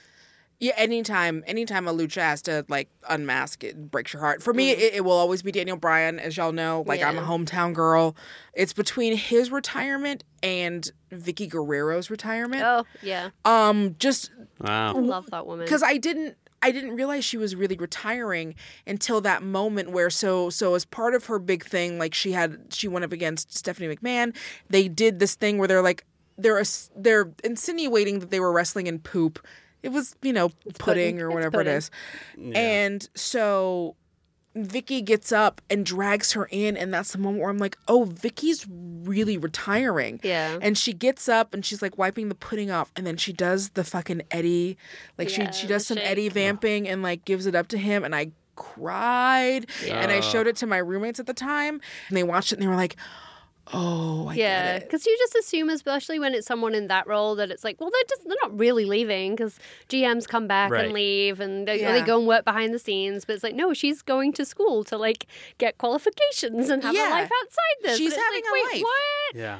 Yeah, anytime, anytime a lucha has to like unmask, it breaks your heart. For me, it, it will always be Daniel Bryan, as y'all know. Like I'm a hometown girl. It's between his retirement and Vickie Guerrero's retirement. Oh yeah, Um, just Wow. I love that woman. because I didn't, I didn't realize she was really retiring until that moment where so so as part of her big thing, like she had she went up against Stephanie McMahon. They did this thing where they're like they're they're insinuating that they were wrestling in poop. It was you know pudding, pudding. or whatever pudding. it is, and so. Vickie gets up and drags her in, and that's the moment where I'm like, "Oh, Vickie's really retiring." Yeah. And she gets up and she's like wiping the pudding off, and then she does the fucking Eddie, like Yeah, she she does some Eddie vamping and like gives it up to him, and I cried, yeah. and I showed it to my roommates at the time, and they watched it and they were like, "Oh, I yeah, because you just assume, especially when it's someone in that role, that it's like, well, they're just they're not really leaving because GMs come back Right. and leave, and they, or Yeah. they go and work behind the scenes. But it's like, no, she's going to school to like get qualifications and have Yeah. a life outside this. She's And having like, a Wait, life. What? Yeah.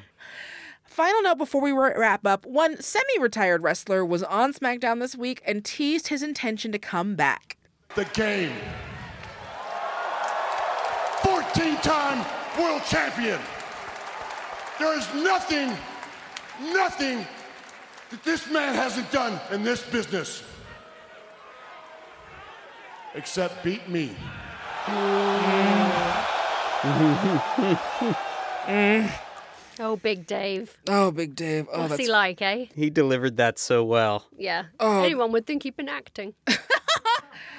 Final note before we wrap up: one semi-retired wrestler was on SmackDown this week and teased his intention to come back. The game. 14 time world champion. There is nothing, nothing that this man hasn't done in this business except beat me. (laughs) Oh, Big Dave. Oh, Big Dave. Oh, What's that's he like, eh? He delivered that so well. Yeah. Oh. Anyone would think he'd been acting. (laughs)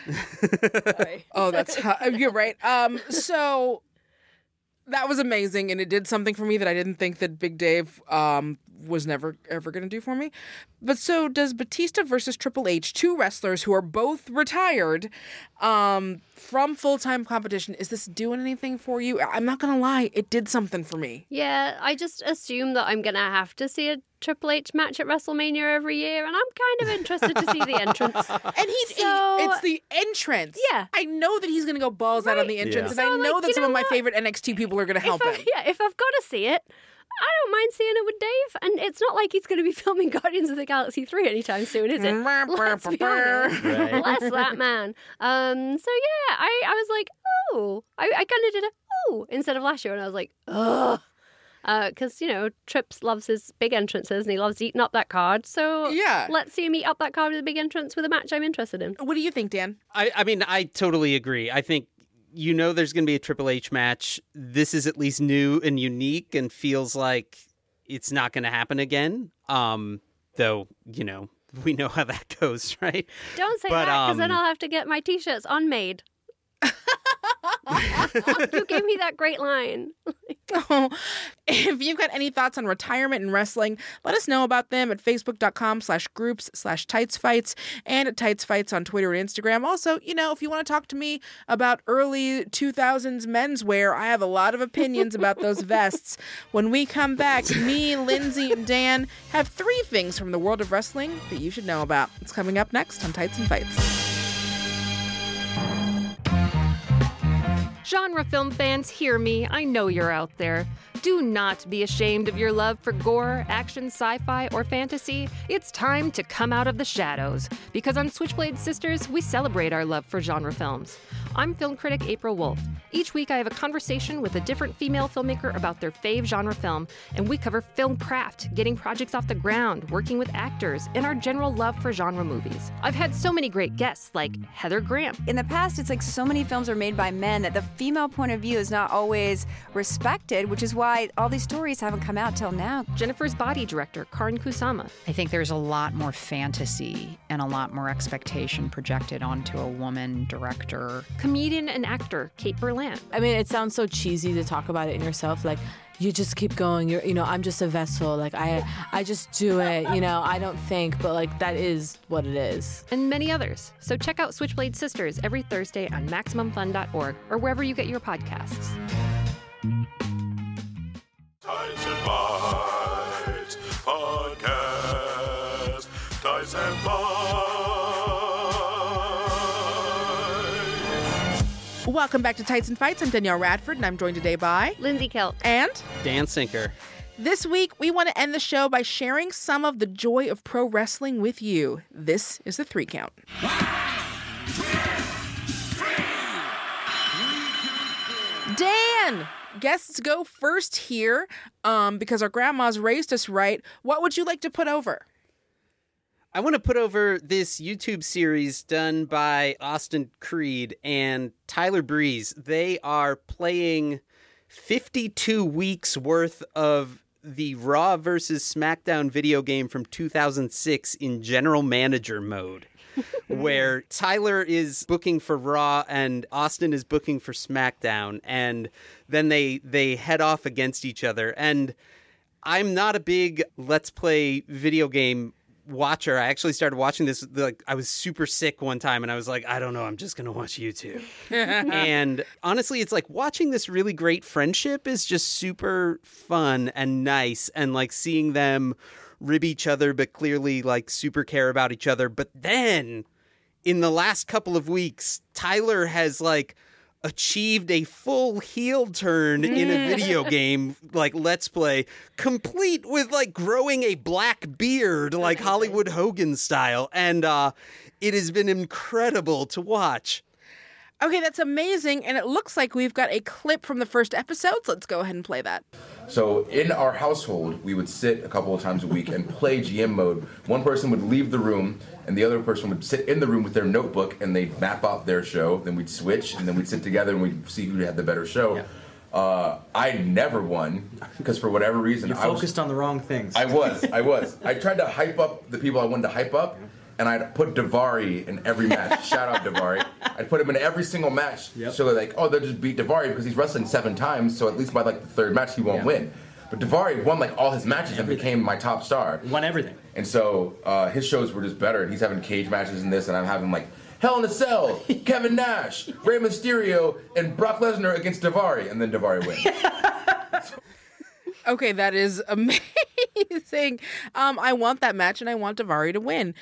(laughs) Oh, that's how, you're right. Um, so that was amazing, and it did something for me that I didn't think that Big Dave um was never ever going to do for me. But so does Batista versus Triple H, two wrestlers who are both retired um from full time competition. Is this doing anything for you? I'm not gonna lie, it did something for me. Yeah, I just assume that I'm going to have to see a Triple H match at WrestleMania every year, and I'm kind of interested to see the entrance. (laughs) And he's so, it's the entrance. Yeah. I know that he's gonna go balls out on the entrance, Yeah. and I know like, that some of my what? favorite NXT people are gonna help I, him. yeah, if I've got to see it, I don't mind seeing it with Dave. And it's not like he's going to be (laughs) filming Guardians of the Galaxy 3 anytime soon, is it? Let's be honest. Right. Bless that man. Um, so yeah, I, I was like, oh, I, I kind of did a oh instead of last year, and I was like, ugh. Because, you know, Trips loves his big entrances and he loves eating up that card. So Yeah. let's see him eat up that card with a big entrance with a match I'm interested in. What do you think, Dan? I, I mean, I totally agree. I think you know there's going to be a Triple H match. This is at least new and unique and feels like it's not going to happen again. Um, though, you know, (laughs) we know how that goes, (laughs) right? Don't say But, that because then um, I'll have to get my t shirts unmade. (laughs) you gave me that great line. (laughs) Oh, if you've got any thoughts on retirement and wrestling, let us know about them at facebook.com slash groups slash tights fights and at tights fights on Twitter and Instagram. Also, you know, if you want to talk to me about early 2000s menswear, I have a lot of opinions about those (laughs) vests. When we come back, me, Lindsey, and Dan have three things from the world of wrestling that you should know about. It's coming up next on Tights and Fights. Genre film fans, hear me. I know you're out there. Do not be ashamed of your love for gore, action, sci fi, or fantasy. It's time to come out of the shadows. Because on Switchblade Sisters, we celebrate our love for genre films. I'm film critic April Wolf. Each week, I have a conversation with a different female filmmaker about their fave genre film, and we cover film craft, getting projects off the ground, working with actors, and our general love for genre movies. I've had so many great guests like Heather Graham, In the past, it's like so many films are made by men that the female point of view is not always respected, which is why all these stories haven't come out till now. Jennifer's Body director Karin Kusama, I think there's a lot more fantasy and a lot more expectation projected onto a woman director. comedian and actor Kate Berlant, I mean, it sounds so cheesy to talk about it in yourself. Like, you just keep going. You're, you know, I'm just a vessel. Like, I, I just do it. You know, I don't think, but like that is what it is. and many others. So check out Switchblade Sisters every Thursday on MaximumFun.org or wherever you get your podcasts. Tights and Fights Podcast. Tights and Fights. Welcome back to Tights and Fights. I'm Danielle Radford, and I'm joined today by Lindsey Kelk. and Dan Sinker. This week, we want to end the show by sharing some of the joy of pro wrestling with you. This is the three count. Dan, guests go first here um, because our grandmas raised us right. What would you like to put over? I want to put over this YouTube series done by Austin Creed and Tyler Breeze. They are playing 52 weeks worth of the Raw versus SmackDown video game from 2006 in general manager mode. (laughs) where Tyler is booking for Raw and Austin is booking for SmackDown and then they they head off against each other and I'm not a big let's play video game watcher. I actually started watching this like I was super sick one time and I was like I don't know, I'm just going to watch YouTube. (laughs) and honestly, it's like watching this really great friendship is just super fun and nice and like seeing them rib each other but clearly like super care about each other. But then in the last couple of weeks, Tyler has like achieved a full heel turn in a video (laughs) game like Let's Play, complete with like growing a black beard like Hollywood Hogan style. And uh it has been incredible to watch. Okay, that's amazing. And it looks like we've got a clip from the first episodes. Let's go ahead and play that. So in our household, we would sit a couple of times a week and play GM mode. One person would leave the room, and the other person would sit in the room with their notebook, and they'd map out their show. Then we'd switch, and then we'd sit together and we'd see who had the better show. Uh, I never won because for whatever reason You I was focused on the wrong things. I was. I was. I tried to hype up the people I wanted to hype up, and I'd put Daivari in every match. (laughs) Shout out Daivari. I'd put him in every single match. So they're like, oh, they'll just beat Daivari because he's wrestling seven times. So at least by like the third match, he won't Yeah. win. But Daivari won like all his matches and became my top star. Won everything. And so uh, his shows were just better. And he's having cage matches in this, and I'm having like Hell in a Cell, (laughs) Kevin Nash, Rey Mysterio, and Brock Lesnar against Daivari, and then Daivari wins. (laughs) Okay, that is amazing. Um, I want that match and I want Daivari to win.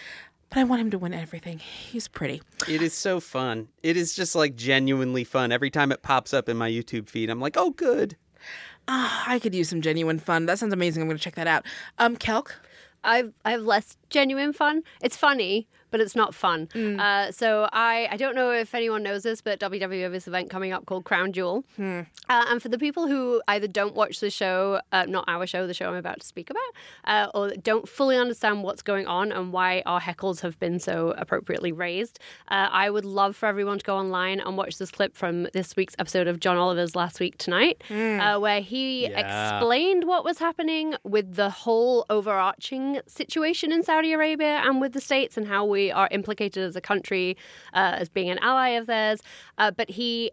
But I want him to win everything. He's pretty. It is so fun. It is just like genuinely fun. Every time it pops up in my YouTube feed, I'm like, oh, good. Ah, I could use some genuine fun. That sounds amazing. I'm going to check that out. Um, Kelk? I've I have less genuine fun. It's funny, but it's not fun. Uh, so I I don't know if anyone knows this, but WWE have this event coming up called Crown Jewel. Uh, and for the people who either don't watch the show, uh, not our show, the show I'm about to speak about, uh, or don't fully understand what's going on and why our heckles have been so appropriately raised, uh, I would love for everyone to go online and watch this clip from this week's episode of John Oliver's Last Week Tonight, uh, where he Yeah. explained what was happening with the whole overarching situation in Saudi Arabia and with the states and how we are implicated as a country uh, as being an ally of theirs. Uh, but he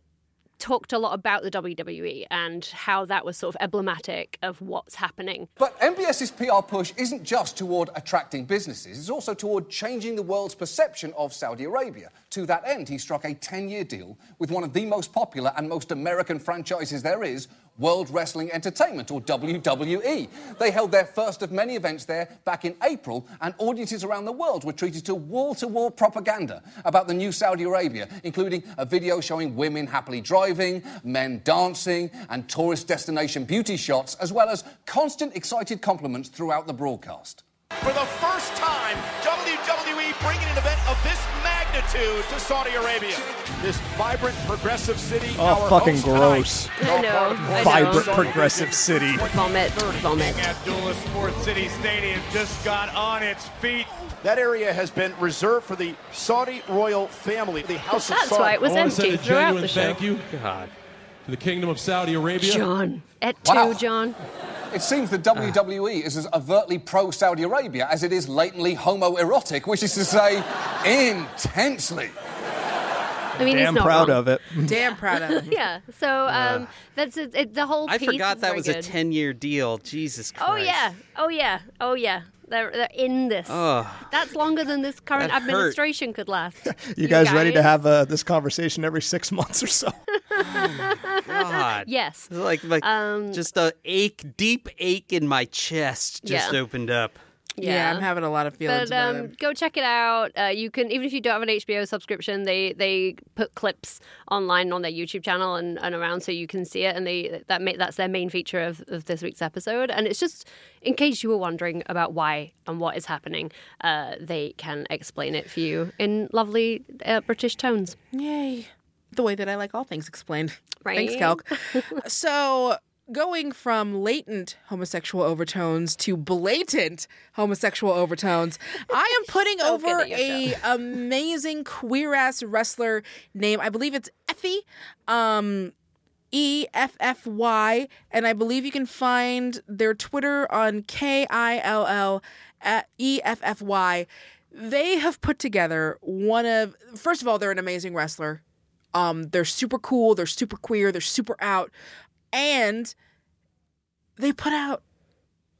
talked a lot about the WWE and how that was sort of emblematic of what's happening. But MBS's PR push isn't just toward attracting businesses, it's also toward changing the world's perception of Saudi Arabia. To that end, he struck a 10 year deal with one of the most popular and most American franchises there is, World Wrestling Entertainment, or WWE. They held their first of many events there back in April, and audiences around the world were treated to wall to wall propaganda about the new Saudi Arabia, including a video showing women happily driving, men dancing, and tourist destination beauty shots, as well as constant excited compliments throughout the broadcast. For the first time, WWE bringing an event of this magnitude to Saudi Arabia. This vibrant, progressive city. Oh, our fucking host tonight. gross. I know. I Vibrant, know. progressive city. Vomit. Vomit. Abdullah Sports City Stadium just got on its feet. That area has been reserved for the Saudi royal family, the House of That's why it was I want to send empty a throughout genuine the show. thank you God. to the Kingdom of Saudi Arabia. John. At Wow. two, John. It seems the WWE is as overtly pro Saudi Arabia as it is latently homoerotic, which is to say, intensely. I mean, he's Damn not proud wrong. of it. (laughs) Damn proud of it. (laughs) yeah. So um, that's it, it, the whole. I piece forgot is that very was a good. 10 year deal. Jesus Christ. Oh yeah. Oh yeah. Oh yeah. They're, they're in this. Ugh. That's longer than this current That hurt. administration could last. (laughs) You guys ready to have uh, this conversation every six (laughs) months or so? (laughs) God. Yes. Like, like Um, just a ache, deep ache in my chest just Yeah. opened up. Yeah. I'm having a lot of feelings But about um, go check it out. Uh, you can even if you don't have an HBO subscription, they they put clips online on their YouTube channel and, and around so you can see it. And they that ma- that's their main feature of, of this week's episode. And it's just in case you were wondering about why and what is happening, uh, they can explain it for you in lovely uh, British tones. Yay. The way that I like all things explained. Thanks, Right? Kelk. (laughs) so, going from latent homosexual overtones to blatant homosexual overtones, I am (laughs) putting So over good at your a (laughs) amazing queer ass wrestler name. I believe it's Effy. Um E F F Y, and I believe you can find their Twitter on K I L L E F F Y. They have put together one of first of all, they're an amazing wrestler. Um, they're super cool, they're super queer, they're super out, and they put out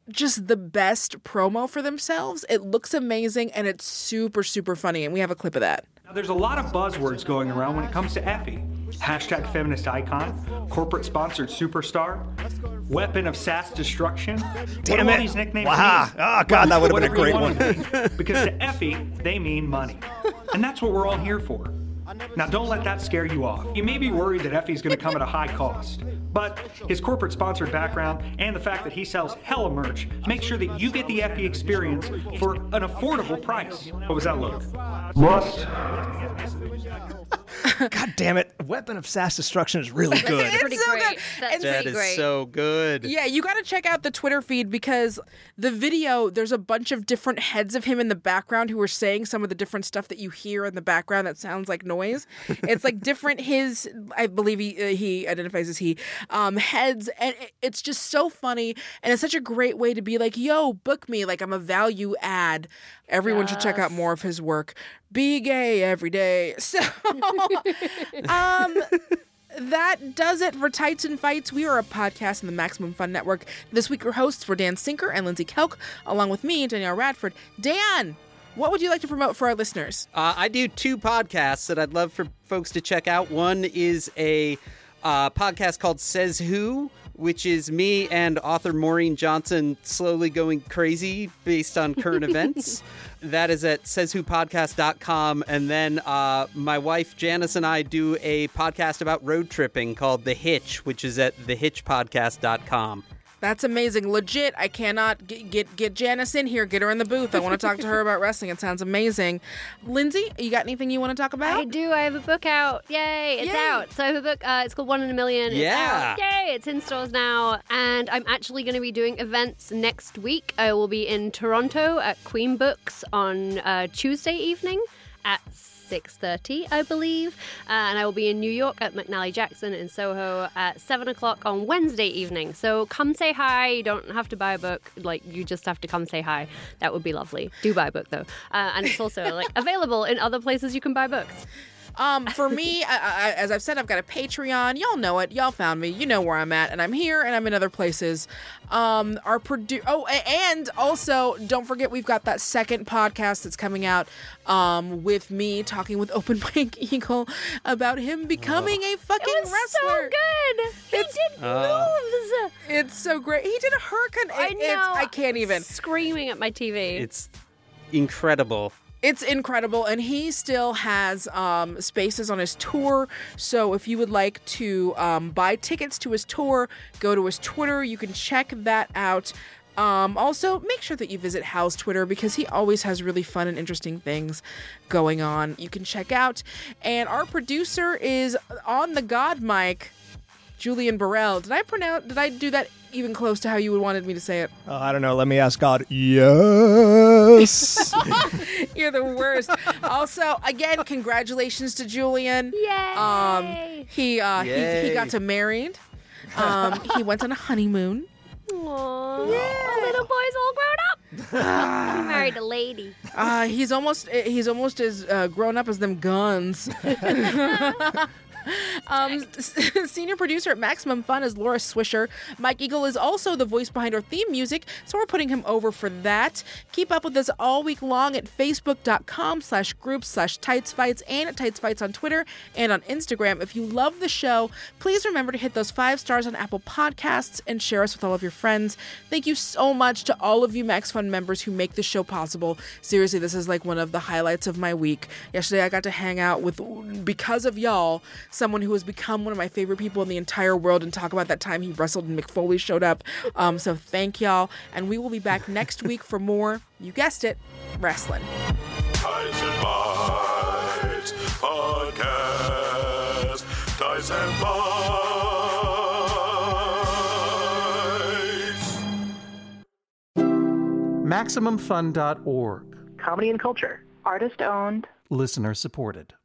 just the best promo for themselves. It looks amazing and it's super, super funny. And we have a clip of that. Now, there's a lot of buzzwords going around when it comes to Effy. Hashtag feminist icon, corporate sponsored superstar, weapon of sass destruction. what Damn do all it. these nicknames Wow. mean? Oh, God, that would've been a great one. be. because to Effy, they mean money. And that's what we're all here for. Now, don't let that scare you off. You may be worried that Effy's going to come at a high cost, but his corporate sponsored background and the fact that he sells hella merch make sure that you get the Effy experience for an affordable price. What was that look? Lust. God damn it. Weapon of Sass Destruction is really good. It's pretty so great. good. That's And- That pretty is great. so good. Yeah, you got to check out the Twitter feed because the video, there's a bunch of different heads of him in the background who are saying some of the different stuff that you hear in the background that sounds like noise. It's like different (laughs) his, I believe he uh, he identifies as he, um, heads, and it's just so funny, and it's such a great way to be like, yo, book me, like I'm a value add. Everyone should check out more of his work. Be gay every day. (laughs) So, um, that does it for Tights and Fights. We are a podcast in the Maximum Fun Network. This week, your hosts were Dan Sinker and Lindsey Kelk, along with me, Danielle Radford. Dan, what would you like to promote for our listeners? Uh, I do two podcasts that I'd love for folks to check out. One is a uh, podcast called Says Who, which is me and author Maureen Johnson slowly going crazy based on current (laughs) events. That is at sayswhopodcast.com. And then uh, my wife Janice and I do a podcast about road tripping called The Hitch, which is at thehitchpodcast.com. That's amazing. Legit, I cannot get, get get Janice in here. Get her in the booth. I want to talk to her about wrestling. It sounds amazing. Lindsey, you got anything you want to talk about? I do. I have a book out. Yay! It's Yay. out. So I have a book. Uh, it's called One in a Million. It's Yeah. out. Yay! It's in stores now, and I'm actually going to be doing events next week. I will be in Toronto at Queen Books on uh, Tuesday evening at. 6.30 i believe. Uh, and i will be in new york at mcnally jackson in soho at 7 o'clock on wednesday evening. So come say hi. You don't have to buy a book. Like you just have to come say hi. That would be lovely. Do buy a book though. Uh, and it's also like (laughs) available in other places you can buy books Um, for me, I, I, as I've said, I've got a Patreon. Y'all know it. Y'all found me. You know where I'm at, and I'm here, and I'm in other places. Um, our produ- Oh, and also, don't forget we've got that second podcast that's coming out. Um, with me talking with Open (laughs) Mike Eagle about him becoming a fucking wrestler. It's so good. He did Uh. moves. It's so great. He did a hurricane. I know. It's, I can't even. Screaming at my TV. It's incredible. It's incredible, and he still has um, spaces on his tour. So if you would like to um, buy tickets to his tour, go to his Twitter. You can check that out. Um, also, make sure that you visit Hal's Twitter because he always has really fun and interesting things going on. You can check out. And our producer is on the God mic, Julian Burrell. Did I pronounce? Did I do that even close to how you would wanted me to say it? Uh, I don't know. Let me ask God. Yes. (laughs) You're the worst. also, again, congratulations to Julian. Yay! Um, he uh, he, he got to married. Um, he went on a honeymoon. Aww. Little boy's all grown up. (laughs) he married a lady. Uh, he's almost he's almost as uh, grown up as them guns. (laughs) Um, (laughs) senior producer at Maximum Fun is Laura Swisher. Mike Eagle is also the voice behind our theme music, so we're putting him over for that. Keep up with us all week long at facebook.com slash groups slash tights fights and at tights fights on Twitter and on Instagram. If you love the show, please remember to hit those five stars on Apple Podcasts and share us with all of your friends. Thank you so much to all of you Max Fun members who make the show possible. Seriously, this is like one of the highlights of my week. Yesterday, I got to hang out with, because of y'all, someone who has become one of my favorite people in the entire world and talk about that time he wrestled and Mick Foley showed up. Um, so thank y'all. And we will be back next week for more, you guessed it, wrestling. Tights and Fights Podcast. Tights and Fights. MaximumFun.org. Comedy and culture. Artist owned. Listener supported.